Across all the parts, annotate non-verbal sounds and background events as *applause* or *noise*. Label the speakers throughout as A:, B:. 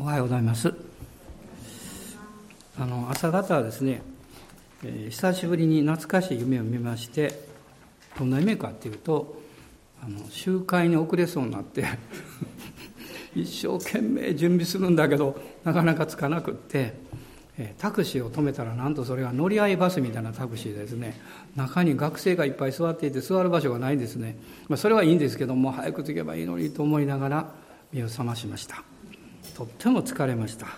A: おはようございます。あの朝方はですね、えー、久しぶりに懐かしい夢を見ましてどんな夢かっていうとあの集会に遅れそうになって *laughs* 一生懸命準備するんだけどなかなかつかなくって、えー、タクシーを止めたらなんとそれが乗り合いバスみたいなタクシーですね。中に学生がいっぱい座っていて座る場所がないんですね、まあ、それはいいんですけども早く着けばいいのにと思いながら目を覚ましました。とっても疲れました、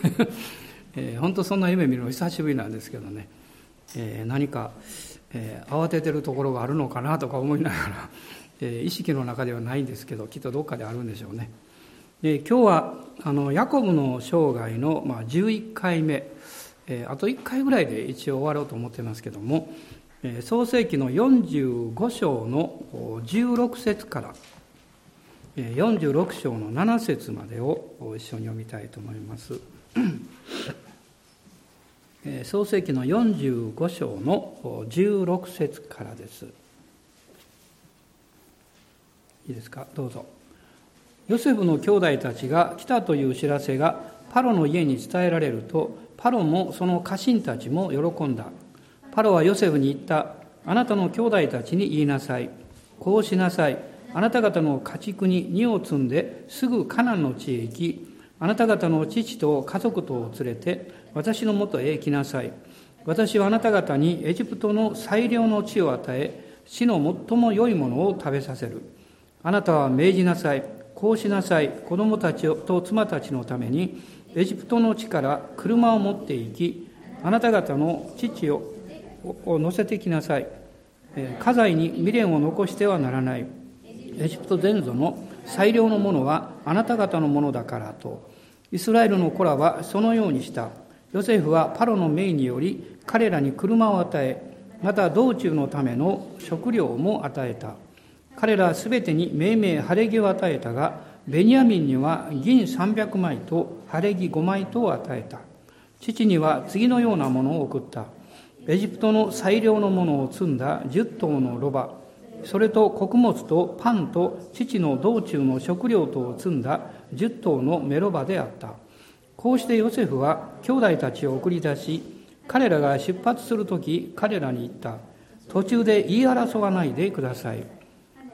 A: *laughs* えー、本当そんな夢見るの久しぶりなんですけどね、えー、何か、えー、慌ててるところがあるのかなとか思いながら、*laughs* えー、意識の中ではないんですけどきっとどっかであるんでしょうね。で今日はあのヤコブの生涯の、まあ、11回目、えー、あと1回ぐらいで一応終わろうと思ってますけども、創世紀の45章の16節から「46章の7節までを一緒に読みたいと思います。*coughs* 創世紀の45章の16節からです。いいですか？どうぞ。ヨセフの兄弟たちが来たという知らせがパロの家に伝えられると、パロもその家臣たちも喜んだ。パロはヨセフに言った。あなたの兄弟たちに言いなさい。こうしなさい。あなた方の家畜に荷を積んですぐカナンの地へ行き、あなた方の父と家族とを連れて私のもとへ来なさい。私はあなた方にエジプトの最良の地を与え、死の最も良いものを食べさせる。あなたは命じなさい。こうしなさい。子供たちと妻たちのために、エジプトの地から車を持って行き、あなた方の父を乗せてきなさい。家財に未練を残してはならない。エジプト全土の最良のものはあなた方のものだからと。イスラエルの子らはそのようにした。ヨセフはパロの命により彼らに車を与えまた道中のための食料も与えた。彼らすべてに命名晴れ着を与えたがベニヤミンには銀300枚と晴れ着5枚とを与えた。父には次のようなものを送った。エジプトの最良のものを積んだ10頭のロバ。それと穀物とパンと父の道中の食料とを積んだ十頭のメロバであった。こうしてヨセフは兄弟たちを送り出し、彼らが出発するとき彼らに言った。途中で言い争わないでください。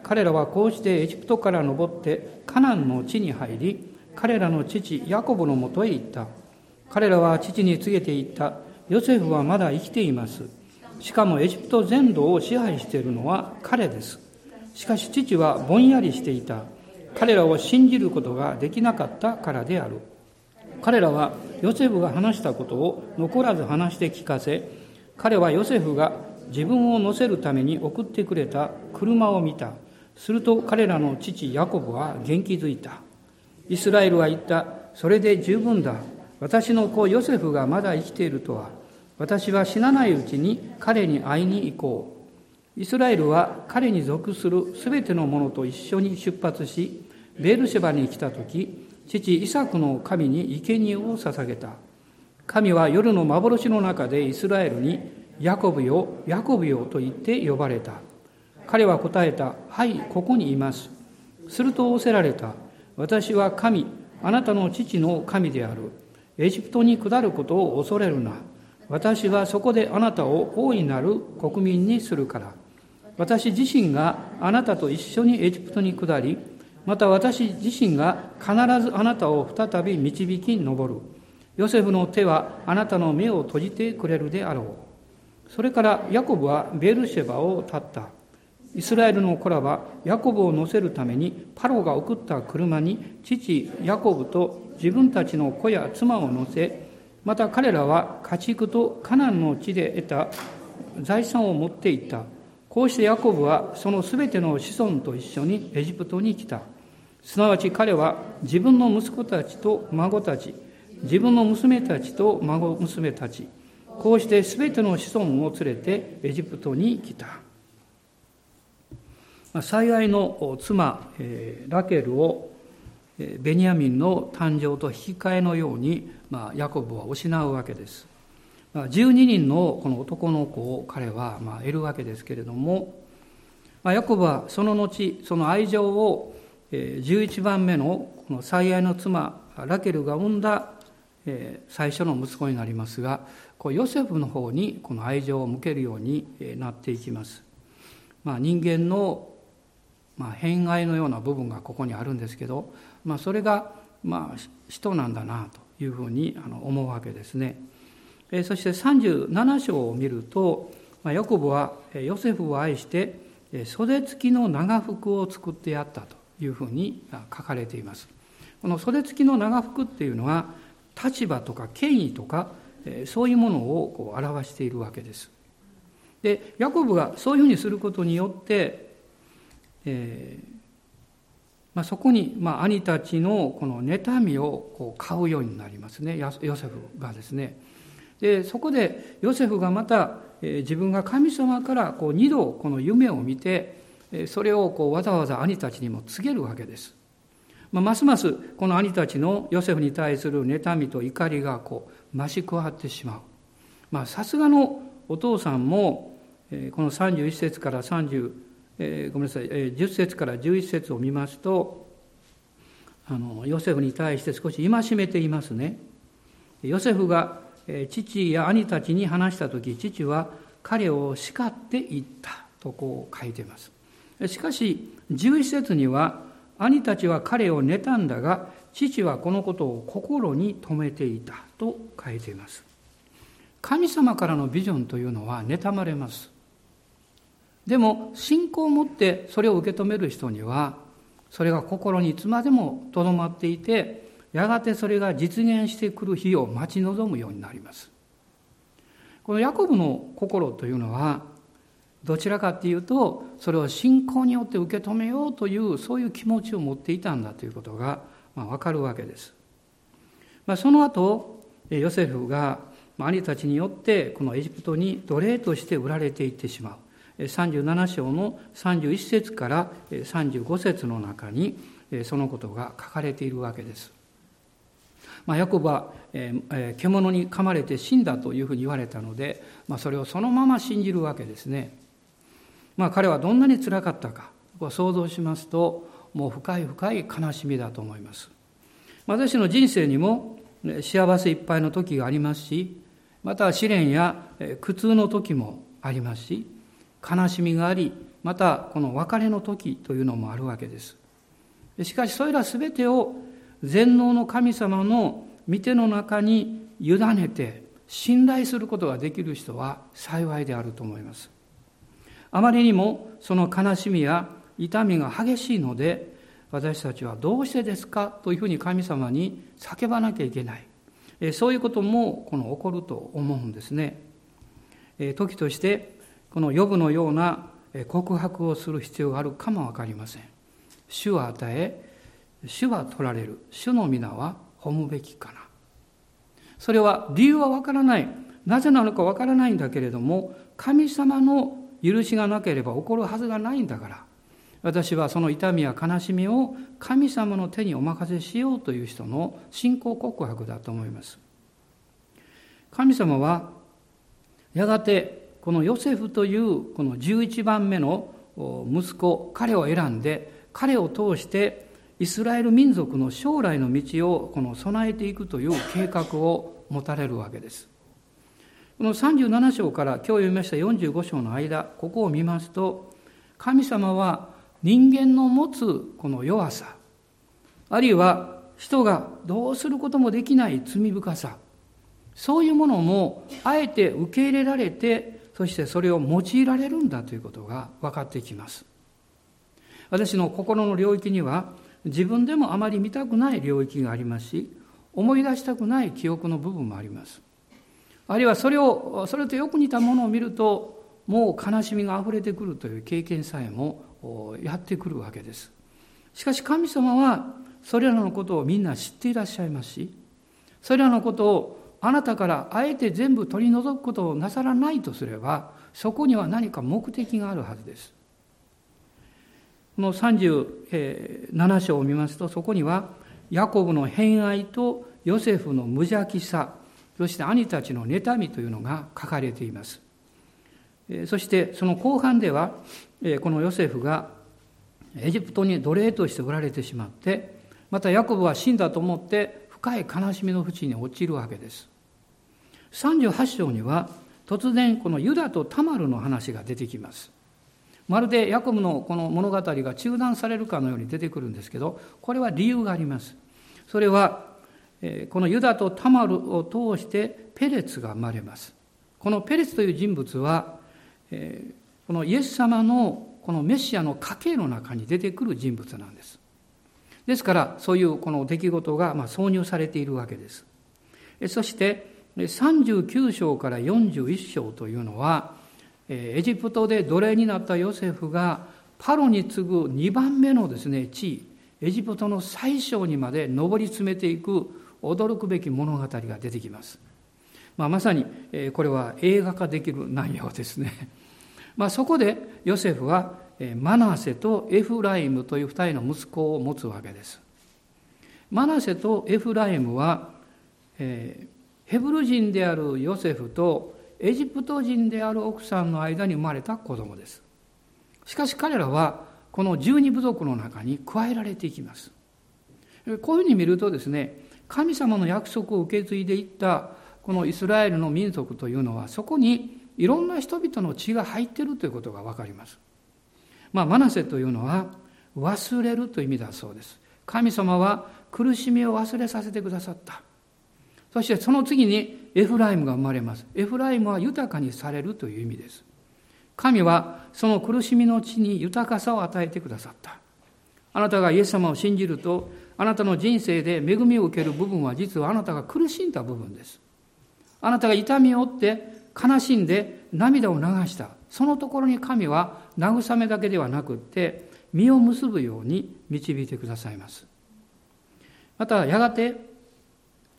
A: 彼らはこうしてエジプトから登ってカナンの地に入り、彼らの父ヤコブのもとへ行った。彼らは父に告げて言った。ヨセフはまだ生きています。しかもエジプト全土を支配しているのは彼です。しかし父はぼんやりしていた。彼らを信じることができなかったからである。彼らはヨセフが話したことを残らず話して聞かせ、彼はヨセフが自分を乗せるために送ってくれた車を見た。すると彼らの父ヤコブは元気づいた。イスラエルは言った。それで十分だ。私の子ヨセフがまだ生きているとは私は死なないうちに彼に会いに行こう。イスラエルは彼に属するすべてのものと一緒に出発し、ベールシェバに来た時、父イサクの神に生贄を捧げた。神は夜の幻の中でイスラエルに、ヤコブよ、ヤコブよと言って呼ばれた。彼は答えた。はい、ここにいます。すると仰せられた。私は神、あなたの父の神である。エジプトに下ることを恐れるな。私はそこであなたを大いなる国民にするから。私自身があなたと一緒にエジプトに下り、また私自身が必ずあなたを再び導き上る。ヨセフの手はあなたの目を閉じてくれるであろう。それからヤコブはベルシェバを立った。イスラエルの子らはヤコブを乗せるためにパロが送った車に父ヤコブと自分たちの子や妻を乗せまた彼らは家畜とカナンの地で得た財産を持っていった。こうしてヤコブはそのすべての子孫と一緒にエジプトに来た。すなわち彼は自分の息子たちと孫たち、自分の娘たちと孫娘たち、こうしてすべての子孫を連れてエジプトに来た。幸いの妻、ラケルをベニヤミンの誕生と引き換えのようにまあ、ヤコブは失うわけです。まあ、12人のこの男の子を彼はまあ得るわけですけれども、まあ、ヤコブはその後、その愛情を11番目のこの最愛の妻ラケルが産んだ最初の息子になりますがヨセフの方にこの愛情を向けるようになっていきます。まあ、人間のまあ、偏愛のような部分がここにあるんですけど、まあ、それがまあ人なんだなというふうに思うわけですね。そして37章を見ると、まあ、ヤコブはヨセフを愛して袖付きの長服を作ってやったというふうに書かれています。この袖付きの長服っていうのは立場とか権威とかそういうものをこう表しているわけです。でヤコブがそういうふうにすることによって、えーまあ、そこに、まあ、兄たちのこの妬みをこう買うようになりますねヨセフがですね。でそこでヨセフがまた、自分が神様からこう二度この夢を見てそれをこうわざわざ兄たちにも告げるわけです。まあ、ますますこの兄たちのヨセフに対する妬みと怒りがこう増し加わってしまう。さすがのお父さんもこの31節から30、えー、ごめんなさい、えー、10節から11節を見ますとあのヨセフに対して少し戒めていますね。ヨセフが父や兄たちに話した時父は彼を叱っていったとこう書いています。しかし11節には兄たちは彼を妬んだが父はこのことを心に留めていたと書いています神様からのビジョンというのは妬まれますでも信仰を持ってそれを受け止める人にはそれが心にいつまでもとどまっていてやがてそれが実現してくる日を待ち望むようになります。このヤコブの心というのはどちらかっていうとそれを信仰によって受け止めようというそういう気持ちを持っていたんだということが、まあ、分かるわけです、まあ、その後ヨセフが兄たちによってこのエジプトに奴隷として売られていってしまう。37章の31節から35節の中にそのことが書かれているわけです。まあ、ヤコブは、獣に噛まれて死んだというふうに言われたので、まあ、それをそのまま信じるわけですね。まあ、彼はどんなにつらかったか想像しますともう深い深い悲しみだと思います私の人生にも幸せいっぱいの時がありますしまた試練や苦痛の時もありますし悲しみがありまたこの別れの時というのもあるわけです。しかしそれら全てを全能の神様の御手の中に委ねて信頼することができる人は幸いであると思います。あまりにもその悲しみや痛みが激しいので私たちはどうしてですかというふうに神様に叫ばなきゃいけない。そういうこともこの起こると思うんですね。時としてこの予部のような告白をする必要があるかも分かりません。主は与え主は取られる。主の皆は褒むべきかな。それは理由は分からない。なぜなのか分からないんだけれども神様の許しがなければ起こるはずがないんだから。私はその痛みや悲しみを神様の手にお任せしようという人の信仰告白だと思います。神様はやがてこのヨセフというこの11番目の息子彼を選んで彼を通してイスラエル民族の将来の道をこの備えていくという計画を持たれるわけです。この37章から今日読みました45章の間ここを見ますと神様は人間の持つこの弱さあるいは人がどうすることもできない罪深さそういうものもあえて受け入れられてそしてそれを用いられるんだということが分かってきます。私の心の領域には自分でもあまり見たくない領域がありますし思い出したくない記憶の部分もあります。あるいはそれをそれとよく似たものを見るともう悲しみがあふれてくるという経験さえもやってくるわけです。しかし神様はそれらのことをみんな知っていらっしゃいますしそれらのことをあなたからあえて全部取り除くことをなさらないとすればそこには何か目的があるはずですこの37章を見ますとそこにはヤコブの偏愛とヨセフの無邪気さそして兄たちの妬みというのが書かれています。そしてその後半では、このヨセフがエジプトに奴隷として売られてしまって、またヤコブは死んだと思って深い悲しみの淵に陥るわけです。38章には突然このユダとタマルの話が出てきます。まるでヤコブのこの物語が中断されるかのように出てくるんですけど、これは理由があります。それは、このユダとタマルを通してペレツが生まれます。このペレツという人物は、このイエス様のこのメシアの家系の中に出てくる人物なんです。ですから、そういうこの出来事が挿入されているわけです。そして、39章から41章というのは、エジプトで奴隷になったヨセフがパロに次ぐ2番目のですね、地位、エジプトの最小にまで上り詰めていく驚くべき物語が出てきます。まあ、まさにこれは映画化できる内容ですね。*laughs* まあ、そこでヨセフはマナセとエフライムという二人の息子を持つわけです。マナセとエフライムは、えー、ヘブル人であるヨセフとエジプト人である奥さんの間に生まれた子供です。しかし彼らはこの十二部族の中に加えられていきます。こういうふうに見るとですね、神様の約束を受け継いでいったこのイスラエルの民族というのはそこにいろんな人々の血が入っているということがわかります。まあ、マナセというのは忘れるという意味だそうです。神様は苦しみを忘れさせてくださった。そしてその次にエフライムが生まれます。エフライムは豊かにされるという意味です。神はその苦しみの地に豊かさを与えてくださった。あなたがイエス様を信じると、あなたの人生で恵みを受ける部分は実はあなたが苦しんだ部分です。あなたが痛みを負って悲しんで涙を流したそのところに神は慰めだけではなくって実を結ぶように導いてくださいますまたやがて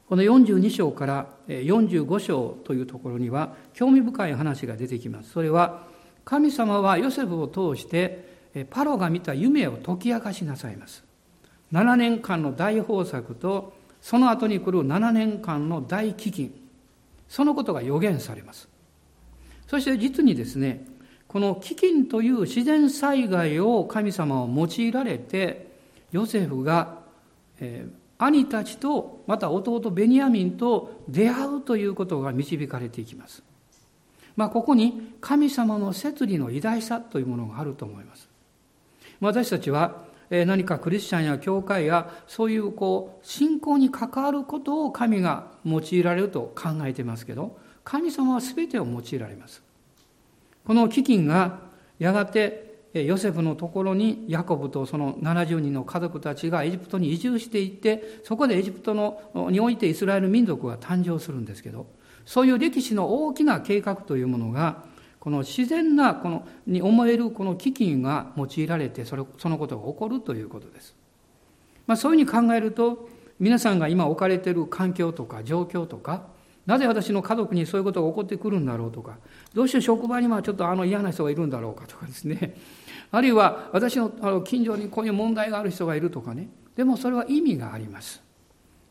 A: この42章から45章というところには興味深い話が出てきます。それは神様はヨセフを通してパロが見た夢を解き明かしなさいます。7年間の大豊作とその後に来る7年間の大飢饉。そのことが予言されます。そして実にですね、この飢饉という自然災害を神様を用いられて、ヨセフが、えー、兄たちと、また弟ベニヤミンと出会うということが導かれていきます。まあ、ここに神様の摂理の偉大さというものがあると思います。私たちは何かクリスチャンや教会やそういうこう信仰に関わることを神が用いられると考えてますけど神様は全てを用いられますこの飢饉がやがてヨセフのところにヤコブとその70人の家族たちがエジプトに移住していってそこでエジプトのにおいてイスラエル民族が誕生するんですけどそういう歴史の大きな計画というものがこの自然なこのに思えるこの基金が用いられてそれそのことが起こるということです。まあ、そういうふうに考えると皆さんが今置かれている環境とか状況とかなぜ私の家族にそういうことが起こってくるんだろうとかどうして職場にはちょっとあの嫌な人がいるんだろうかとかですねあるいは私の近所にこういう問題がある人がいるとかねでもそれは意味があります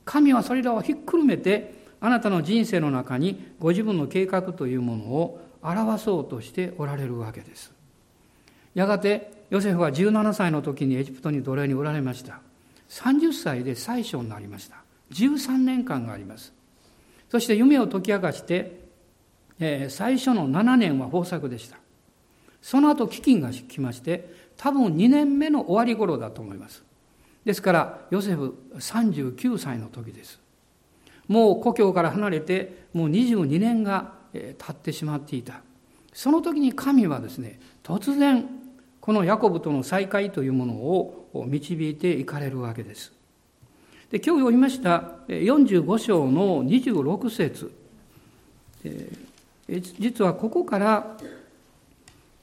A: 神はそれらをひっくるめてあなたの人生の中にご自分の計画というものを表そうとしておられるわけです。やがてヨセフは17歳の時にエジプトに奴隷におられました。30歳で宰相になりました。13年間があります。そして夢を解き明かして、最初の7年は豊作でした。その後飢饉が来まして、多分2年目の終わり頃だと思います。ですから、ヨセフ39歳の時です。もう故郷から離れて、もう22年が立ってしまっていた。その時に神はですね、突然、このヤコブとの再会というものを導いていかれるわけです。で今日読みました45章の26節実はここから、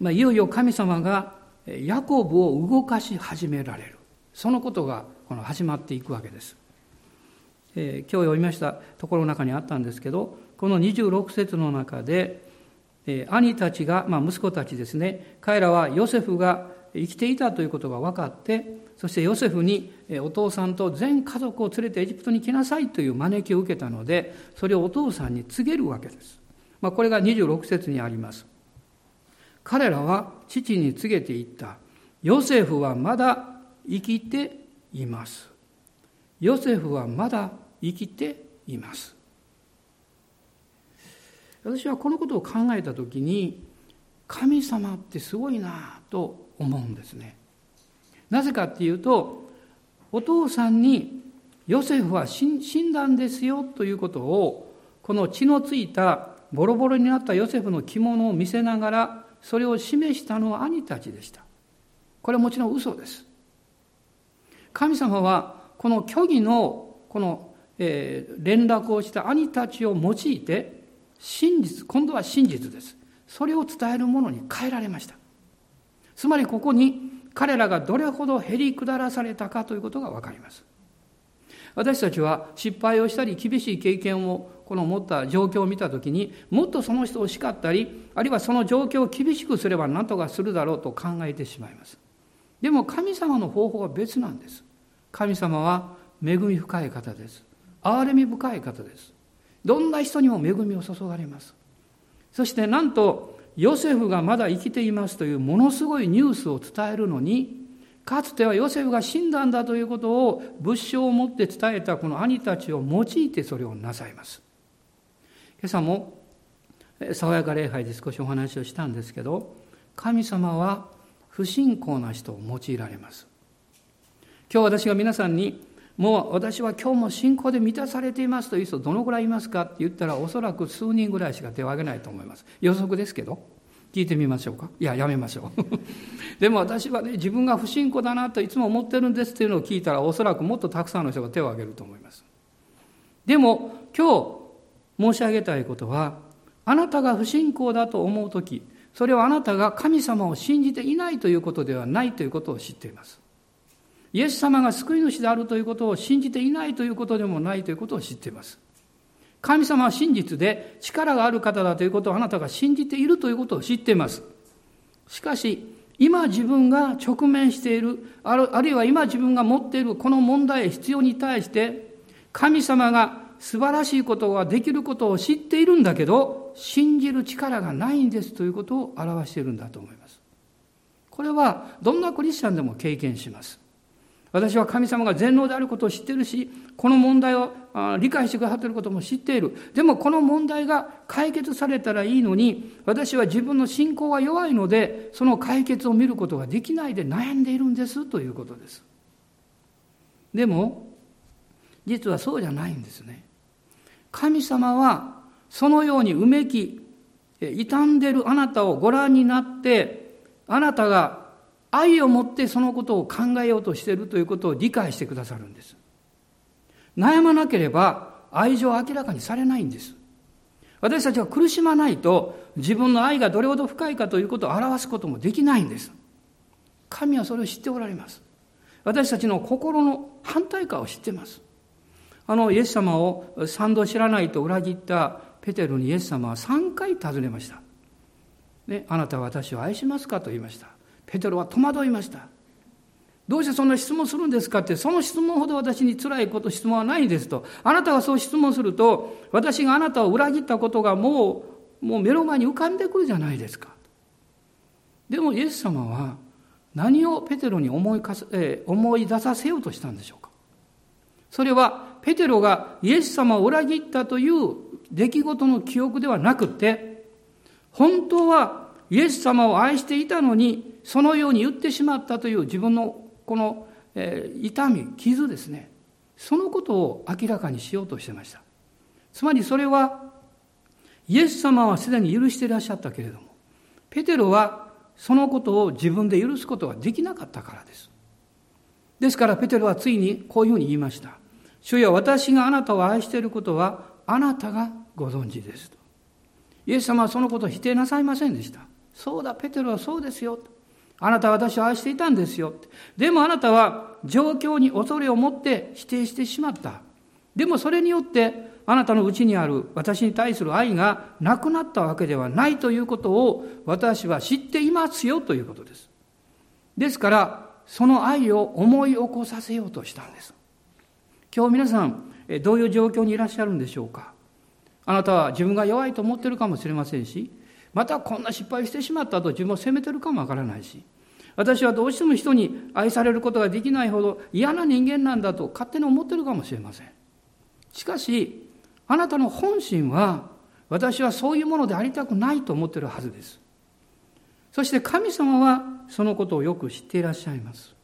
A: まあ、いよいよ神様がヤコブを動かし始められる。そのことがこの始まっていくわけです。えー、今日読みましたところの中にあったんですけどこの26節の中で、えー、兄たちが、まあ、息子たちですね彼らはヨセフが生きていたということが分かってそしてヨセフにお父さんと全家族を連れてエジプトに来なさいという招きを受けたのでそれをお父さんに告げるわけです、まあ、これが26節にあります。彼らは父に告げていった。ヨセフはまだ生きています。ヨセフはまだ生きています。私はこのことを考えた時に神様ってすごいなと思うんですね。なぜかっていうとお父さんにヨセフは死んだんですよということをこの血のついたボロボロになったヨセフの着物を見せながらそれを示したのは兄たちでした。これはもちろん嘘です。神様はこの虚偽のこの、えー、連絡をした兄たちを用いて真実今度は真実です。それを伝えるものに変えられました。つまりここに彼らがどれほどへり下らされたかということが分かります。私たちは失敗をしたり厳しい経験をこの持った状況を見た時にもっとその人を叱ったりあるいはその状況を厳しくすれば何とかするだろうと考えてしまいます。でも神様の方法は別なんです。神様は恵み深い方です。憐れみ深い方です。どんな人にも恵みを注がれます。そしてなんとヨセフがまだ生きていますというものすごいニュースを伝えるのにかつてはヨセフが死んだんだということを物証を持って伝えたこの兄たちを用いてそれをなさいます。今朝も爽やか礼拝で少しお話をしたんですけど神様は不信仰な人を用いられます。今日私が皆さんにもう私は今日も信仰で満たされていますという人どのぐらいいますかって言ったらおそらく数人ぐらいしか手を挙げないと思います。予測ですけど。聞いてみましょうか。いややめましょう。*laughs* でも私はね自分が不信仰だなといつも思ってるんですっていうのを聞いたらおそらくもっとたくさんの人が手を挙げると思います。でも今日申し上げたいことはあなたが不信仰だと思う時それはあなたが神様を信じていないということではないということを知っています。イエス様が救い主であるということを信じていないということでもないということを知っています。神様は真実で力がある方だということをあなたが信じているということを知っています。しかし、今自分が直面している、あるいは今自分が持っているこの問題、必要に対して、神様が素晴らしいことができることを知っているんだけど、信じる力がないんですということを表しているんだと思います。これはどんなクリスチャンでも経験します。私は神様が全能であることを知っているし、この問題を理解してくださっていることも知っている。でもこの問題が解決されたらいいのに、私は自分の信仰が弱いので、その解決を見ることができないで悩んでいるんですということです。でも、実はそうじゃないんですね。神様はそのようにうめき、傷んでるあなたをご覧になって、あなたが愛を持ってそのことを考えようとしているということを理解してくださるんです。悩まなければ愛情は明らかにされないんです。私たちは苦しまないと自分の愛がどれほど深いかということを表すこともできないんです。神はそれを知っておられます。私たちの心の反対化を知ってます。あのイエス様を三度知らないと裏切ったペテロにイエス様は3回尋ねました。ね、あなたは私を愛しますかと言いました。ペテロは戸惑いました。どうしてそんな質問するんですかって、その質問ほど私に辛いこと、質問はないんですと。あなたがそう質問すると、私があなたを裏切ったことがもう、もう目の前に浮かんでくるじゃないですか。でもイエス様は何をペテロに思いかす、え、思い出させようとしたんでしょうか。それはペテロがイエス様を裏切ったという出来事の記憶ではなくて、本当はイエス様を愛していたのに、そのように言ってしまったという自分のこの、え、痛み、傷ですね。そのことを明らかにしようとしてました。つまりそれは、イエス様はすでに許していらっしゃったけれども、ペテロはそのことを自分で許すことができなかったからです。ですからペテロはついにこういうふうに言いました。主よ私があなたを愛していることはあなたがご存知ですと。イエス様はそのことを否定なさいませんでした。そうだ、ペテロはそうですよと。あなたは私を愛していたんですよ。でもあなたは状況に恐れを持って否定してしまった。でもそれによってあなたのうちにある私に対する愛がなくなったわけではないということを私は知っていますよということです。ですから、その愛を思い起こさせようとしたんです。今日皆さん、どういう状況にいらっしゃるんでしょうかあなたは自分が弱いと思ってるかもしれませんし、またこんな失敗してしまったと自分を責めてるかもわからないし、私はどうしても人に愛されることができないほど嫌な人間なんだと勝手に思ってるかもしれません。しかし、あなたの本心は、私はそういうものでありたくないと思ってるはずです。そして神様はそのことをよく知っていらっしゃいます。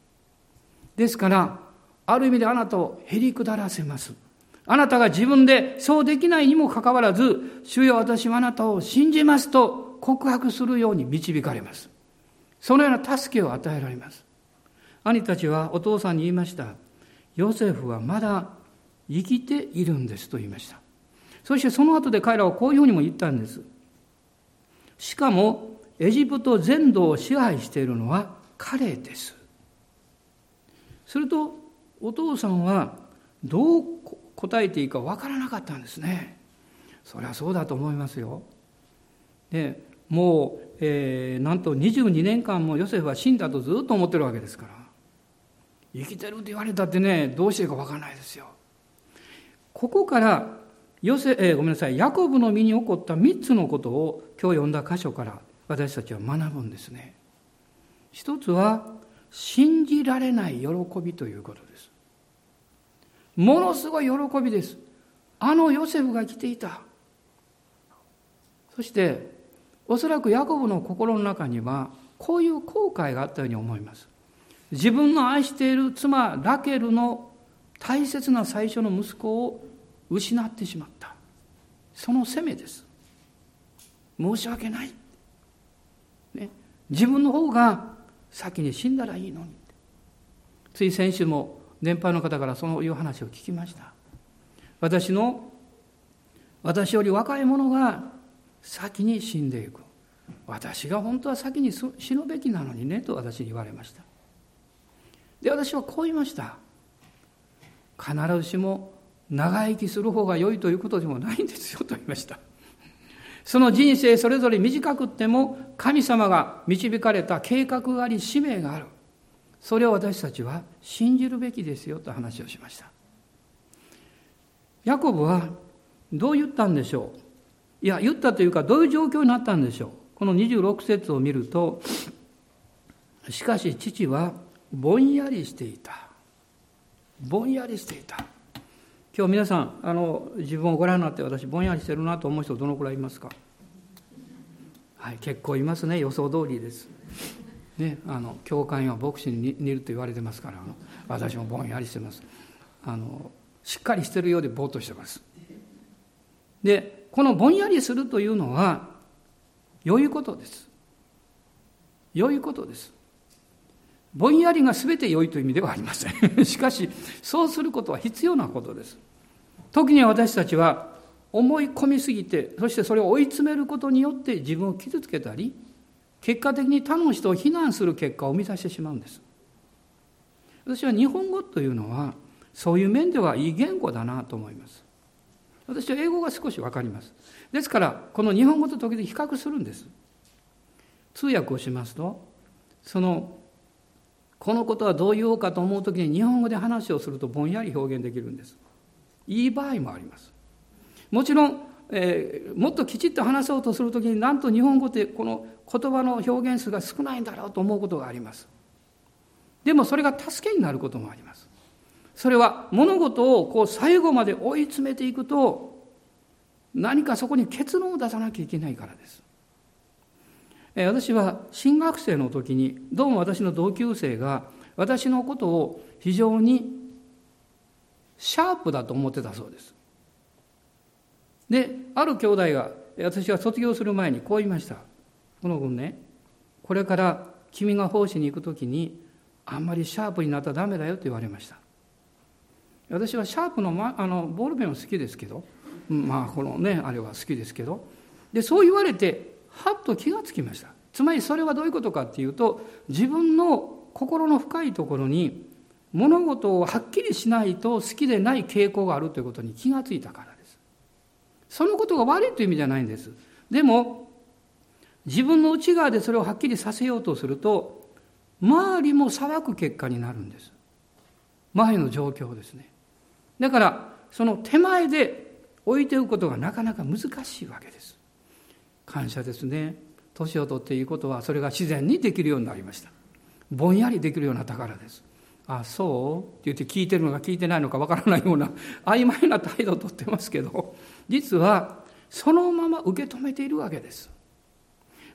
A: ですから、ある意味であなたをへり下らせます。あなたが自分でそうできないにもかかわらず、主よ私はあなたを信じますと告白するように導かれます。そのような助けを与えられます。兄たちはお父さんに言いました。ヨセフはまだ生きているんですと言いました。そしてその後で彼らはこういうふうにも言ったんです。しかも、エジプト全土を支配しているのは彼です。すると、お父さんはどう答えていいかわからなかったんですね。そりゃそうだと思いますよ。で、もう、えー、なんと22年間もヨセフは死んだとずっと思ってるわけですから。生きてるって言われたってね、どうしていいかわからないですよ。ここからヨセ、えー、ごめんなさい、ヤコブの身に起こった3つのことを今日読んだ箇所から私たちは学ぶんですね。一つは、信じられない喜びということです。ものすごい喜びです。あのヨセフが来ていた。そして、おそらくヤコブの心の中には、こういう後悔があったように思います。自分の愛している妻ラケルの大切な最初の息子を失ってしまった。その責めです。申し訳ない。ね、自分の方が先に死んだらいいのに。つい先週も年配の方からそういう話を聞きました。私の、私より若い者が先に死んでいく。私が本当は先に死ぬべきなのにねと私に言われました。で、私はこう言いました。必ずしも長生きする方が良いということでもないんですよと言いました。その人生それぞれ短くっても神様が導かれた計画があり使命がある。それを私たちは信じるべきですよと話をしました。ヤコブはどう言ったんでしょういや、言ったというかどういう状況になったんでしょうこの26節を見ると、しかし父はぼんやりしていた。ぼんやりしていた。今日皆さん、あの、自分をご覧になって私ぼんやりしてるなと思う人どのくらいいますか？はい、結構いますね。予想通りです。ね、あの教会は牧師に似ると言われてますから私もぼんやりしてますあのしっかりしてるようでぼーっとしてますでこのぼんやりするというのは良いことです。良いことです。ぼんやりが全て良いという意味ではありません。*laughs* しかしそうすることは必要なことです。時には私たちは思い込みすぎてそしてそれを追い詰めることによって自分を傷つけたり結果的に他の人を非難する結果を生み出してしまうんです。私は日本語というのはそういう面ではいい言語だなと思います。私は英語が少し分かります。ですからこの日本語と時々比較するんです。通訳をしますとそのこのことはどう言おうかと思う時に日本語で話をするとぼんやり表現できるんです。いい場合もあります。もちろんえー、もっときちっと話そうとするときになんと日本語ってこの言葉の表現数が少ないんだろうと思うことがあります。でもそれが助けになることもあります。それは物事をこう最後まで追い詰めていくと何かそこに結論を出さなきゃいけないからです、私は新学生の時にどうも私の同級生が私のことを非常にシャープだと思ってたそうですで、ある兄弟が、私が卒業する前にこう言いました。この分ね、これから君が奉仕に行くときに、あんまりシャープになったらダメだよと言われました。私はシャープの,、ま、あのボールペンは好きですけど、まあこのね、あれは好きですけど、で、そう言われて、はっと気がつきました。つまりそれはどういうことかっていうと、自分の心の深いところに物事をはっきりしないと好きでない傾向があるということに気がついたからです。そのことが悪いという意味じゃないんです。でも、自分の内側でそれをはっきりさせようとすると、周りも騒ぐ結果になるんです。周りの状況ですね。だから、その手前で置いておくことがなかなか難しいわけです。感謝ですね。年を取っていいことは、それが自然にできるようになりました。ぼんやりできるような宝です。あ、そうって言って聞いてるのか聞いてないのかわからないような曖昧な態度をとってますけど、実はそのまま受け止めているわけです。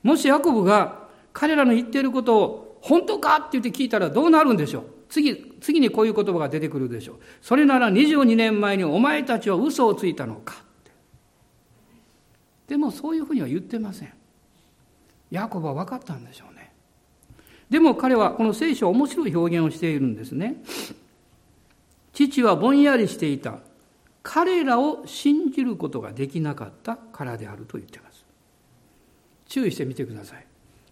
A: もしヤコブが彼らの言っていることを本当かって言って聞いたらどうなるんでしょう？次、次にこういう言葉が出てくるでしょう。それなら22年前にお前たちは嘘をついたのかって。でもそういうふうには言ってません。ヤコブは分かったんでしょうね。でも彼はこの聖書は面白い表現をしているんですね。父はぼんやりしていた。彼らを信じることができなかったからであると言っています。注意してみてください。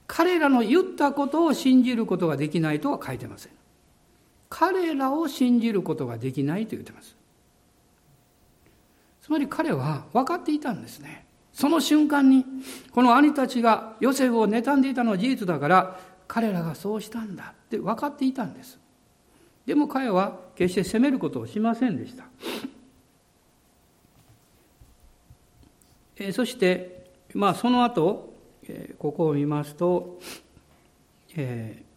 A: 彼らの言ったことを信じることができないとは書いてません。彼らを信じることができないと言ってます。つまり彼は分かっていたんですね。その瞬間に、この兄たちがヨセフを妬んでいたのは事実だから、彼らがそうしたんだって分かっていたんです。でも彼は決して責めることをしませんでした。えそして、まあ、その後、えここを見ますと、えー、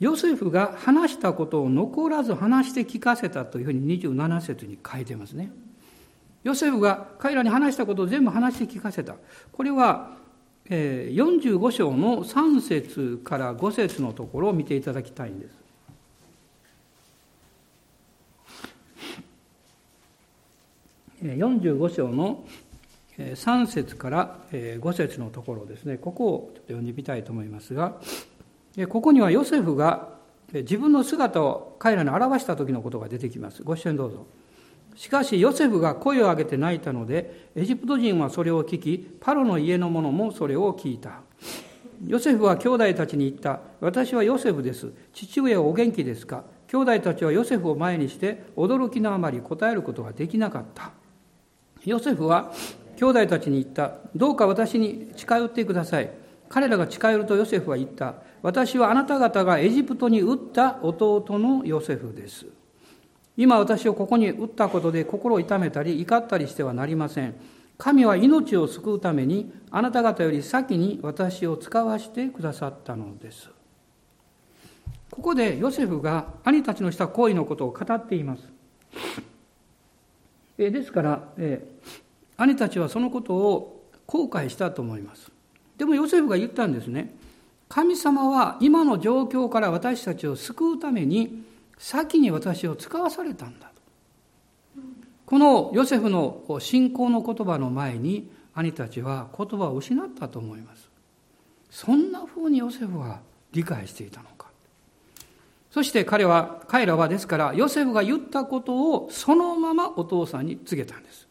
A: ヨセフが話したことを残らず話して聞かせたというふうに27節に書いてますね。ヨセフが彼らに話したことを全部話して聞かせた。これは、え45章の3節から5節のところを見ていただきたいんです。45章の3節から5節のところですね、ここをちょっと読んでみたいと思いますが、ここにはヨセフが自分の姿を彼らに表した時のことが出てきます。ご視聴どうぞ。しかしヨセフが声を上げて泣いたのでエジプト人はそれを聞きパロの家の者もそれを聞いた。ヨセフは兄弟たちに言った。私はヨセフです。父上はお元気ですか？兄弟たちはヨセフを前にして驚きのあまり答えることができなかった。ヨセフは兄弟たちに言った。どうか私に近寄ってください。彼らが近寄るとヨセフは言った。私はあなた方がエジプトに撃った弟のヨセフです今私をここに打ったことで心を痛めたり怒ったりしてはなりません。神は命を救うためにあなた方より先に私を使わしてくださったのです。ここでヨセフが兄たちのした行為のことを語っています。えですから、え兄たちはそのことを後悔したと思います。でもヨセフが言ったんですね。神様は今の状況から私たちを救うために先に私を使わされたんだと。このヨセフの信仰の言葉の前に兄たちは言葉を失ったと思います。そんなふうにヨセフは理解していたのか。そして彼は、彼らはですから、ヨセフが言ったことをそのままお父さんに告げたんです。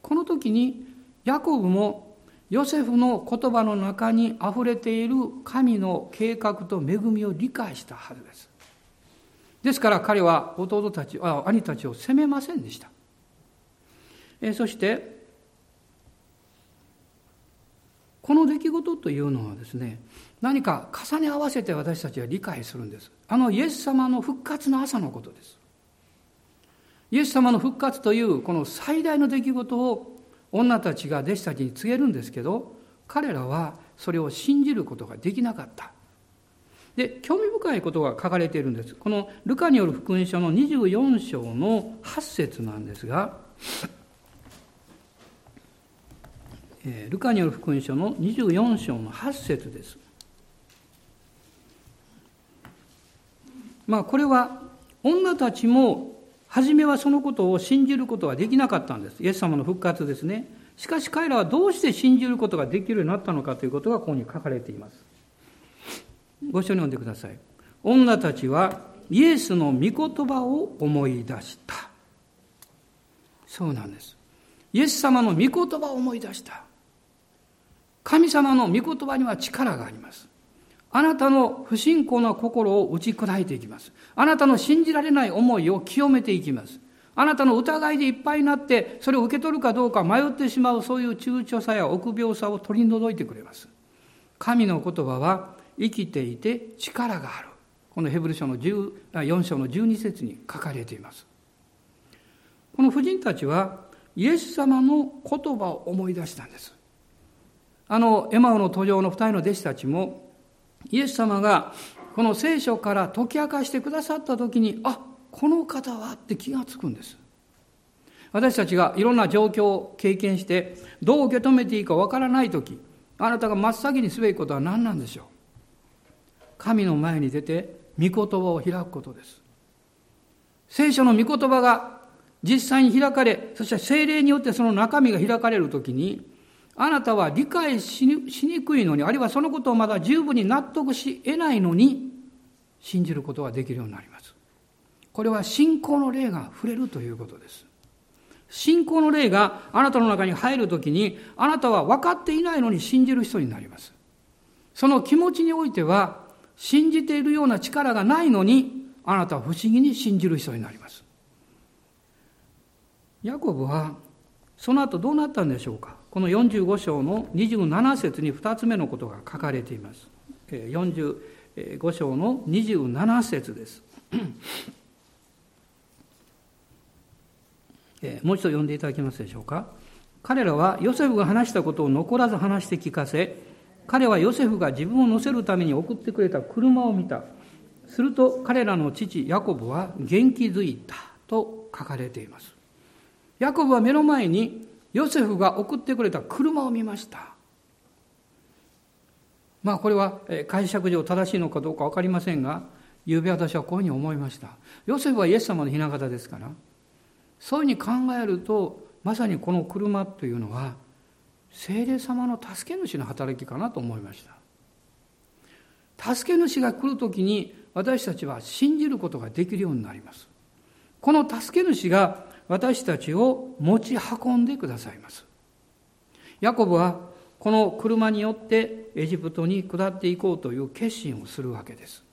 A: この時に、ヤコブもヨセフの言葉の中に溢れている神の計画と恵みを理解したはずです。ですから彼は弟たち、あ兄たちを責めませんでした。えそして、この出来事というのはですね、何か重ね合わせて私たちは理解するんです。あのイエス様の復活の朝のことです。イエス様の復活というこの最大の出来事を女たちが弟子たちに告げるんですけど、彼らはそれを信じることができなかった。で興味深いことが書かれているんですこのルカによる福音書の24章の8節なんですが、えルカによる福音書の24章の8節ですまあこれは女たちも初めはそのことを信じることはできなかったんですイエス様の復活ですねしかし彼らはどうして信じることができるようになったのかということがここに書かれていますご一緒に読んでください。女たちはイエスの御言葉を思い出した。そうなんです。イエス様の御言葉を思い出した。神様の御言葉には力があります。あなたの不信仰な心を打ち砕いていきます。あなたの信じられない思いを清めていきます。あなたの疑いでいっぱいになって、それを受け取るかどうか迷ってしまうそういう躊躇さや臆病さを取り除いてくれます。神の言葉は生きていて力があるこのヘブル書の4章の12節に書かれていますこの婦人たちはイエス様の言葉を思い出したんですあのエマオの途上の二人の弟子たちもイエス様がこの聖書から解き明かしてくださった時に、あ、この方はって気がつくんです。私たちがいろんな状況を経験して、どう受け止めていいかわからない時、あなたが真っ先にすべきことは何なんでしょう神の前に出て、御言葉を開くことです。聖書の御言葉が実際に開かれ、そして精霊によってその中身が開かれるときに、あなたは理解しにくいのに、あるいはそのことをまだ十分に納得し得ないのに、信じることができるようになります。これは信仰の霊が触れるということです。信仰の霊があなたの中に入るときに、あなたは分かっていないのに信じる人になります。その気持ちにおいては、信じているような力がないのに、あなたは不思議に信じる人になります。ヤコブは、その後どうなったんでしょうかこの45章の27節に2つ目のことが書かれています。45章の27節です。もう一度読んでいただけますでしょうか。彼らはヨセフが話したことを残らず話して聞かせ、彼はヨセフが自分を乗せるために送ってくれた車を見た。すると彼らの父ヤコブは元気づいたと書かれています。ヤコブは目の前にヨセフが送ってくれた車を見ました。まあこれは解釈上正しいのかどうか分かりませんが、昨べ私はこういうふうに思いました。ヨセフはイエス様の雛形ですから、そういうふうに考えると、まさにこの車というのは、聖霊様の助け主の働きかなと思いました。助け主が来るときに私たちは信じることができるようになります。この助け主が私たちを持ち運んでくださいます。ヤコブはこの車によってエジプトに下っていこうという決心をするわけです。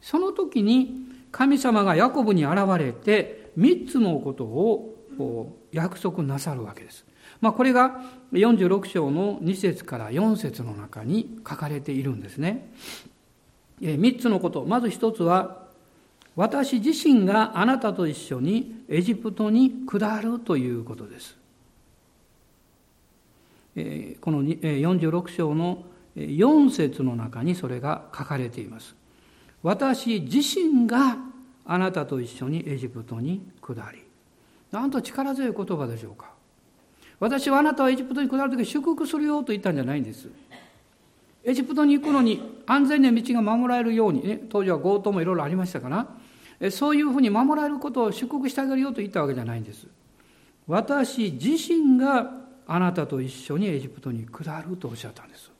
A: その時に神様がヤコブに現れて三つのことを約束なさるわけです。まあ、これが46章の2節から4節の中に書かれているんですね。三つのこと。まず一つは、私自身があなたと一緒にエジプトに下るということです。この46章の4節の中にそれが書かれています。私自身があなたと一緒にエジプトに下り。なんと力強い言葉でしょうか。私はあなたはエジプトに下るとき祝福するよと言ったんじゃないんです。エジプトに行くのに安全な道が守られるように、ね、当時は強盗もいろいろありましたからそういうふうに守られることを祝福してあげるよと言ったわけじゃないんです。私自身があなたと一緒にエジプトに下るとおっしゃったんです。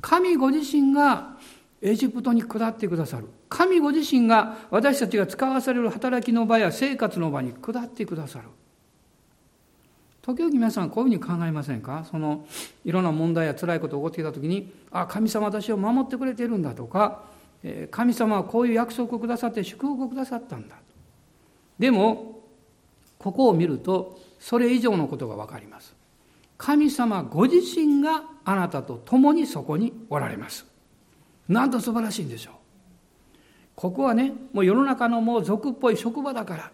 A: 神ご自身がエジプトに下ってくださる。神ご自身が私たちが使わされる働きの場や生活の場に下ってくださる。時々皆さんこういうふうに考えませんか？そのいろんな問題や辛いことが起こってきた時にあ神様私を守ってくれているんだとか神様はこういう約束をくださって祝福をくださったんだ。でもここを見るとそれ以上のことが分かります。神様ご自身があなたと共にそこにおられます。なんと素晴らしいんでしょう。ここはねもう世の中のもう俗っぽい職場だから。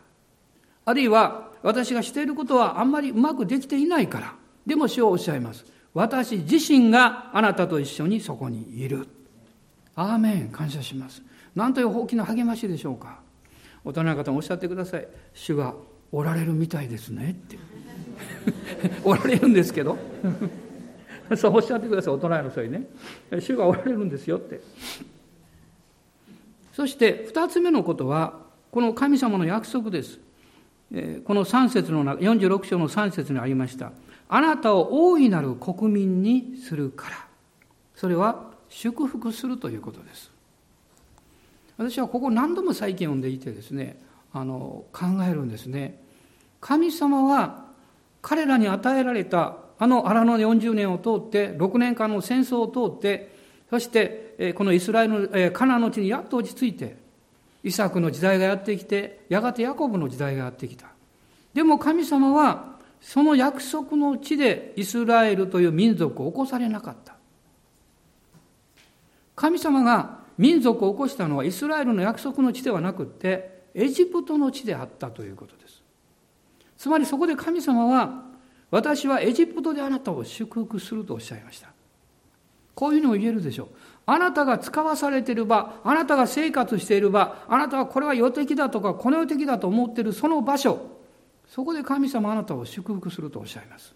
A: あるいは私がしていることはあんまりうまくできていないから。でも主はおっしゃいます。私自身があなたと一緒にそこにいる。アーメン。感謝します。なんという大きな励ましでしょうか。大人の方もおっしゃってください。主がおられるみたいですねって。*laughs* おられるんですけど。*laughs* そうおっしゃってください。大人の人にね。主がおられるんですよって。そして二つ目のことは、この神様の約束です。この3節の中、46章の3節にありました。あなたを大いなる国民にするから。それは祝福するということです。私はここ何度も最近読んでいてですね、あの考えるんですね。神様は彼らに与えられたあの荒野40年を通って、6年間の戦争を通って、そしてこのイスラエルのカナの地にやっと落ち着いて、イサクの時代がやってきて、やがてヤコブの時代がやってきた。でも神様は、その約束の地でイスラエルという民族を起こされなかった。神様が民族を起こしたのはイスラエルの約束の地ではなくって、エジプトの地であったということです。つまりそこで神様は、私はエジプトであなたを祝福するとおっしゃいました。こういうのを言えるでしょう。あなたが使わされている場、あなたが生活している場、あなたはこれは予的だとか、この世的だと思っているその場所、そこで神様あなたを祝福するとおっしゃいます。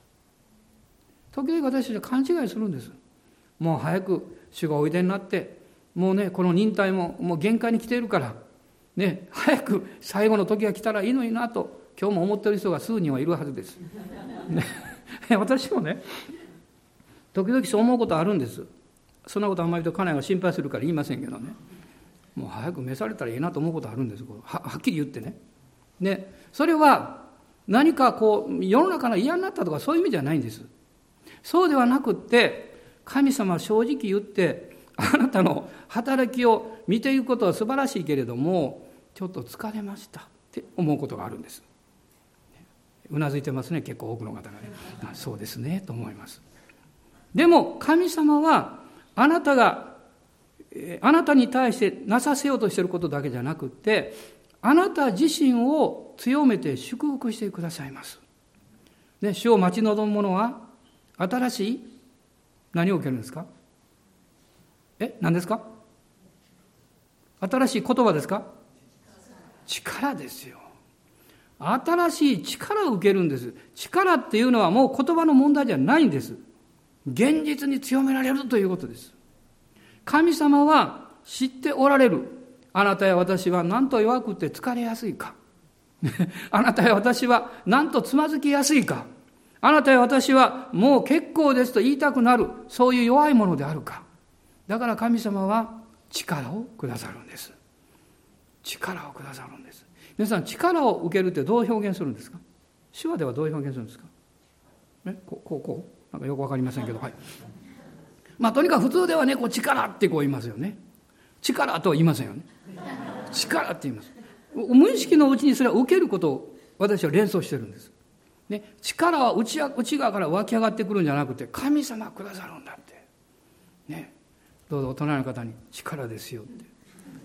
A: 時々私たちは勘違いするんです。もう早く主がおいでになって、もうね、この忍耐ももう限界に来ているから、ね、早く最後の時が来たらいいのになと、今日も思ってる人が数人はいるはずです。ね、*laughs* 私もね、時々そう思うことあるんです。そんなことあんまりと家内が心配するから言いませんけどね。もう早く召されたらいいなと思うことあるんですははっきり言ってね。でそれは何かこう世の中の嫌になったとかそういう意味じゃないんです。そうではなくって神様は正直言ってあなたの働きを見ていくことは素晴らしいけれどもちょっと疲れましたって思うことがあるんです。うなずいてますね結構多くの方がね。そうですねと思います。でも神様はあなたが、あなたに対してなさせようとしていることだけじゃなくて、あなた自身を強めて祝福してくださいます。ね、主を待ち望む者は、新しい何を受けるんですか？え何ですか？新しい言葉ですか？力ですよ。新しい力を受けるんです。力っていうのはもう言葉の問題じゃないんです。現実に強められるということです。神様は知っておられる。あなたや私は何と弱くて疲れやすいか。*laughs* あなたや私は何とつまずきやすいか。あなたや私はもう結構ですと言いたくなる。そういう弱いものであるか。だから神様は力をくださるんです。力をくださるんです。皆さん、力を受けるってどう表現するんですか？手話ではどう表現するんですか？えこう、こう、こう？なんかよくわかりませんけど、はい。まあ、とにかく普通ではね、こう力ってこう言いますよね。力とは言いませんよね。力って言います。無意識のうちにそれは受けることを私は連想してるんです。ね、力は内内側から湧き上がってくるんじゃなくて、神様くださるんだって。ね。どうぞ隣の方に力ですよって。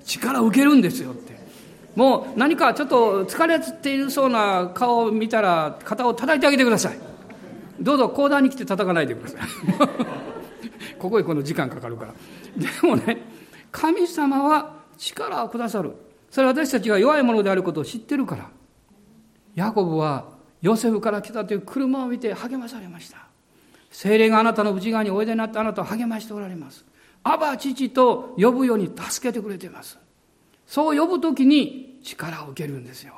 A: 力を受けるんですよって。もう何かちょっと疲れているそうな顔を見たら肩を叩いてあげてください。どうぞ講談に来て叩かないでください。*laughs* ここへこの時間かかるから。でもね神様は力をくださる。それは私たちが弱いものであることを知ってるから。ヤコブはヨセフから来たという車を見て励まされました。精霊があなたの内側においでになってあなたを励ましておられます。アバ父と呼ぶように助けてくれています。そう呼ぶときに力を受けるんですよ。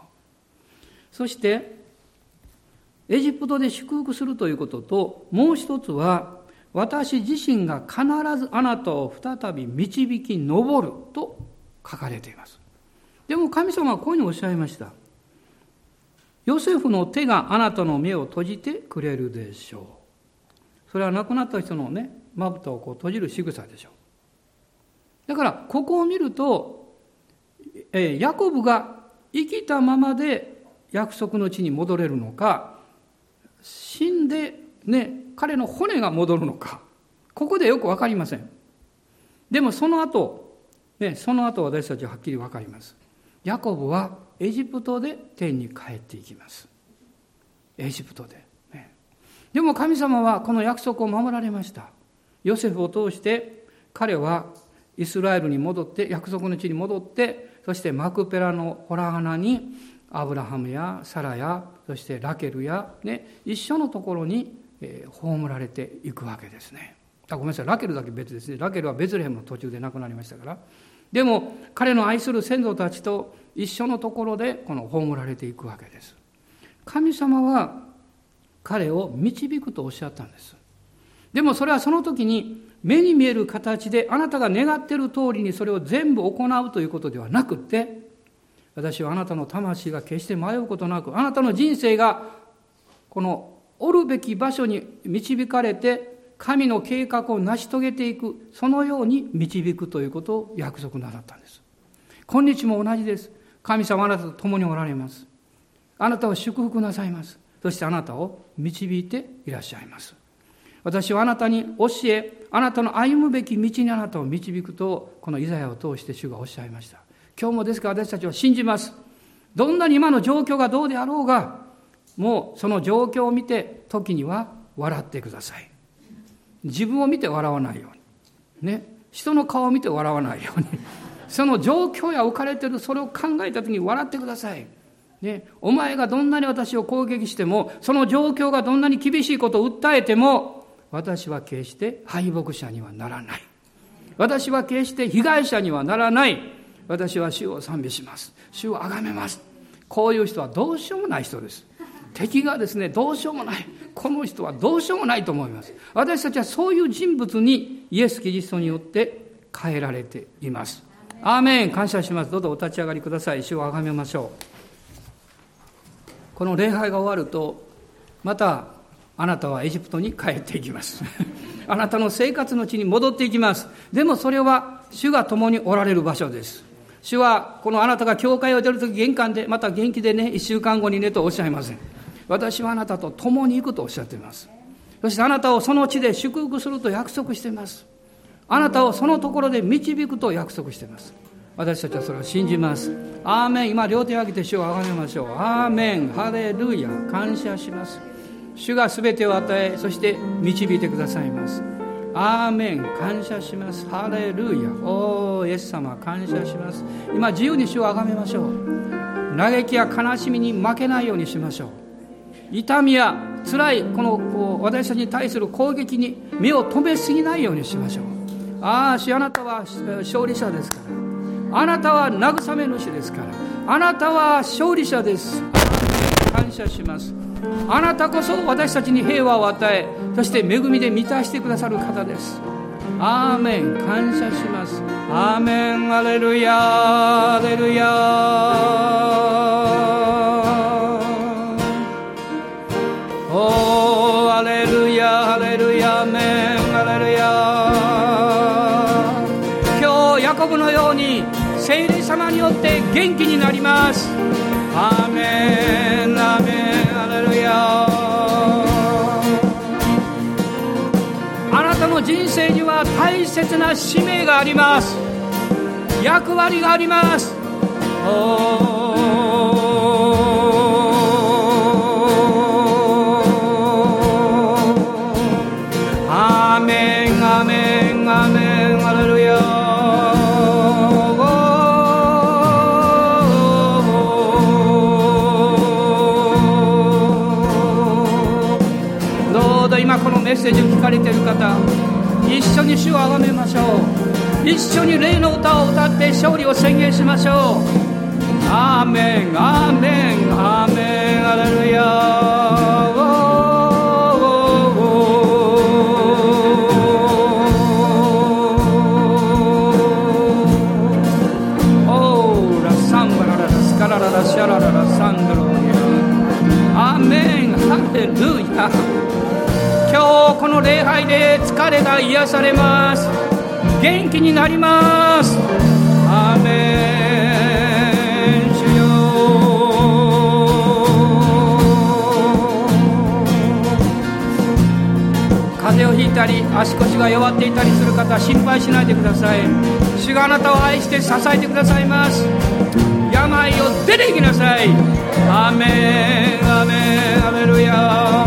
A: そしてエジプトで祝福するということと、もう一つは、私自身が必ずあなたを再び導き上ると書かれています。でも神様はこういうふうにおっしゃいました。ヨセフの手があなたの目を閉じてくれるでしょう。それは亡くなった人のね、まぶたをこう閉じる仕草でしょう。だから、ここを見ると、え、ヤコブが生きたままで約束の地に戻れるのか、死んでね、彼の骨が戻るのか、ここでよくわかりません。でもその後、ね、その後私たちははっきりわかります。ヤコブはエジプトで天に帰っていきます。エジプトで。ね、でも神様はこの約束を守られました。ヨセフを通して彼はイスラエルに戻って、約束の地に戻って、そしてマクペラのホラ穴にアブラハムやサラやそしてラケルや、ね、一緒のところに、えー、葬られていくわけですね。あごめんなさい。ラケルだけ別ですね。ラケルはベツレヘムの途中で亡くなりましたから。でも彼の愛する先祖たちと一緒のところでこの葬られていくわけです。神様は彼を導くとおっしゃったんです。でもそれはその時に目に見える形であなたが願っている通りにそれを全部行うということではなくって私はあなたの魂が決して迷うことなく、あなたの人生がこのおるべき場所に導かれて、神の計画を成し遂げていく、そのように導くということを約束なさったんです。今日も同じです。神様あなたと共におられます。あなたを祝福なさいます。そしてあなたを導いていらっしゃいます。私はあなたに教え、あなたの歩むべき道にあなたを導くと、このイザヤを通して主がおっしゃいました。今日もですから私たちは信じます。どんなに今の状況がどうであろうが、もうその状況を見て、時には笑ってください。自分を見て笑わないように。ね、人の顔を見て笑わないように。その状況や置かれてるそれを考えた時に笑ってください。ね、お前がどんなに私を攻撃しても、その状況がどんなに厳しいことを訴えても、私は決して敗北者にはならない。私は決して被害者にはならない。私は主を賛美します。主を崇めます。こういう人はどうしようもない人です。敵がですね、どうしようもない。この人はどうしようもないと思います。私たちはそういう人物にイエス・キリストによって変えられています。アーメン感謝します。どうぞお立ち上がりください。主を崇めましょう。この礼拝が終わると、またあなたはエジプトに帰っていきます。*laughs* あなたの生活の地に戻っていきます。でもそれは主が共におられる場所です。主はこのあなたが教会を出るとき玄関でまた元気でね、一週間後にねとおっしゃいません。私はあなたと共に行くとおっしゃっています。そしてあなたをその地で祝福すると約束しています。あなたをそのところで導くと約束しています。私たちはそれを信じます。アーメン。今両手を挙げて主をあがめましょう。アーメン。ハレルヤ感謝します。主が全てを与えそして導いてくださいます。アーメン感謝します。ハレルヤおーイエス様感謝します。今自由に主をあがめましょう。嘆きや悲しみに負けないようにしましょう。痛みや辛いこの私たちに対する攻撃に目を留めすぎないようにしましょう。ああ主あなたは勝利者ですから。あなたは慰め主ですから。あなたは勝利者です。感謝します。あなたこそ私たちに平和を与えそして恵みで満たしてくださる方です。アーメン。感謝します。アーメン。アレルヤアレルヤおー。アレルヤアレルヤアメン。アレルヤコブのように聖霊様によって元気になります。アーメン。大切な使命があります。役割があります。アーメンアーメンアーメンアレルヤメッセージを聞かれている方一緒に主をあがめましょう。一緒に霊の歌を歌って勝利を宣言しましょう。アーメンアーメンアーメン。アレルヤこの礼拝で疲れが癒されます。元気になります。アーメン主よ風邪をひいたり足腰が弱っていたりする方心配しないでください。主があなたを愛して支えてくださいます。病を出ていきなさい。アメンアメンアレルヤ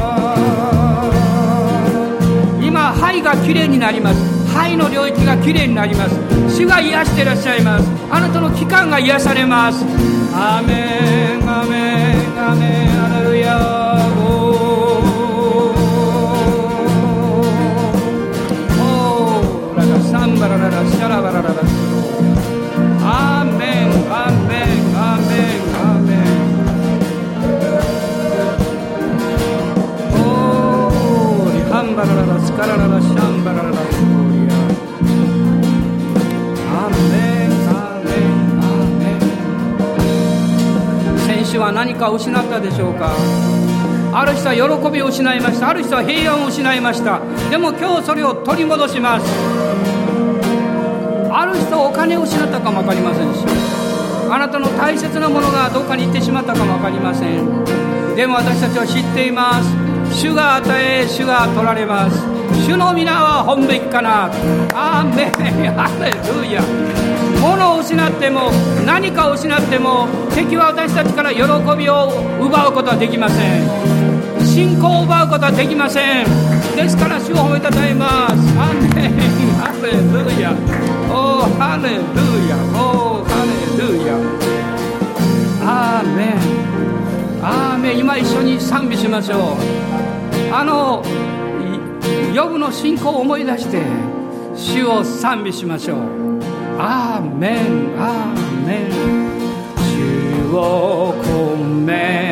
A: 肺がきれいになります。肺の領域がきれいになります。主が癒していらっしゃいます。あなたの器官が癒されます。アメンアメンアメンアレルヤ。バラララシャラバラララ。何か失ったでしょうかある人は喜びを失いましたある人は平安を失いましたでも今日それを取り戻しますある人はお金を失ったかも分かりませんしあなたの大切なものがどっかに行ってしまったかも分かりませんでも私たちは知っています主が与え主が取られます主の皆は本べきかな。アーメン。ハレルヤ。物を失っても何かを失っても敵は私たちから喜びを奪うことはできません。信仰を奪うことはできません。ですから主を褒めたたえます。アメン。ハレルヤ。おーハレルヤ。おーハレルヤ。アーメン。アーメン。今一緒に賛美しましょう。あのヨブの信仰を思い出して主を賛美しましょう。アーメンアーメン。主を込め